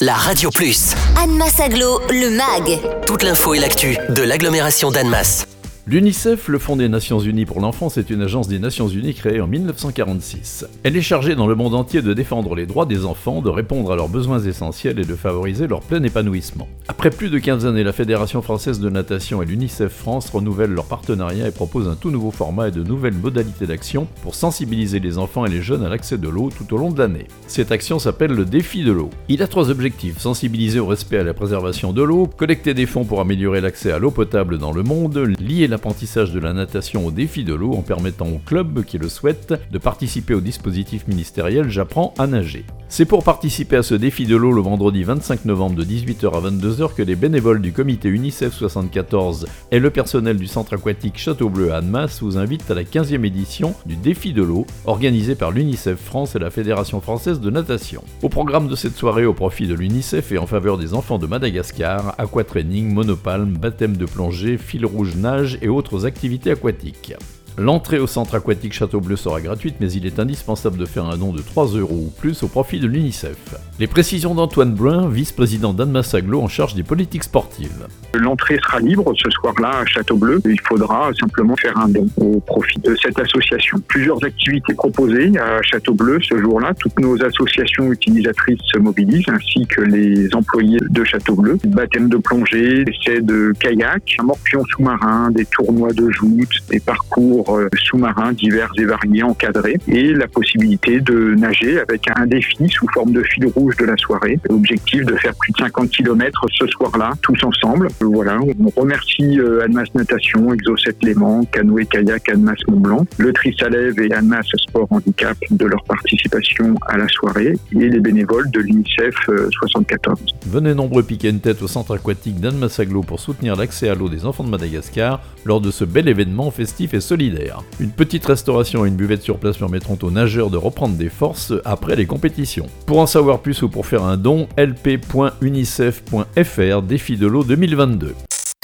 la Radio Plus. Annemasse Aglo, le MAG. Toute l'info et l'actu de l'agglomération d'Annemasse. L'UNICEF, le Fonds des Nations Unies pour l'enfance, est une agence des Nations Unies créée en 1946. Elle est chargée dans le monde entier de défendre les droits des enfants, de répondre à leurs besoins essentiels et de favoriser leur plein épanouissement. Après plus de 15 années, la Fédération française de natation et l'UNICEF France renouvellent leur partenariat et proposent un tout nouveau format et de nouvelles modalités d'action pour sensibiliser les enfants et les jeunes à l'accès de l'eau tout au long de l'année. Cette action s'appelle le défi de l'eau. Il a trois objectifs sensibiliser au respect et à la préservation de l'eau, collecter des fonds pour améliorer l'accès à l'eau potable dans le monde, lier l'apprentissage de la natation au défi de l'eau en permettant aux clubs qui le souhaitent de participer au dispositif ministériel J'apprends à nager. C'est pour participer à ce défi de l'eau le vendredi 25 novembre de 18h à 22h que les bénévoles du comité UNICEF 74 et le personnel du centre aquatique Château-Bleu à Annemasse vous invitent à la 15e édition du défi de l'eau organisé par l'UNICEF France et la Fédération française de natation. Au programme de cette soirée au profit de l'UNICEF et en faveur des enfants de Madagascar, aquatraining, monopalme, baptême de plongée, fil rouge nage et autres activités aquatiques. L'entrée au centre aquatique Château Bleu sera gratuite, mais il est indispensable de faire un don de 3 euros ou plus au profit de l'UNICEF. Les précisions d'Antoine Brun, vice-président d'Annemasse Aglo en charge des politiques sportives. L'entrée sera libre ce soir-là à Château Bleu. Il faudra simplement faire un don au profit de cette association. Plusieurs activités proposées à Château Bleu ce jour-là. Toutes nos associations utilisatrices se mobilisent, ainsi que les employés de Château Bleu. Baptême de plongée, essais de kayak, un morpion sous-marin, des tournois de joute, des parcours euh, sous-marins divers et variés encadrés et la possibilité de nager avec un défi sous forme de fil rouge de la soirée. L'objectif de faire plus de 50 km ce soir-là, tous ensemble. Voilà, on remercie euh, Annemasse Natation, Exocet Léman, Canoë Kayak Annemasse Mont Blanc, le Trisalève et Annemasse Sport Handicap de leur participation à la soirée et les bénévoles de l'UNICEF 74. Euh, Venez nombreux piquer une tête au centre aquatique d'Annemasse Aglo pour soutenir l'accès à l'eau des enfants de Madagascar lors de ce bel événement festif et solidaire. Une petite restauration et une buvette sur place permettront aux nageurs de reprendre des forces après les compétitions. Pour en savoir plus ou pour faire un don, lp.unicef.fr Défi de l'eau 2022.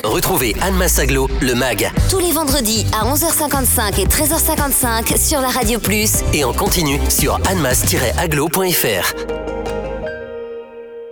Retrouvez Anne Massaglo, le MAG. Tous les vendredis à 11h55 et 13h55 sur la Radio Plus. Et en continu sur annemass-aglo.fr.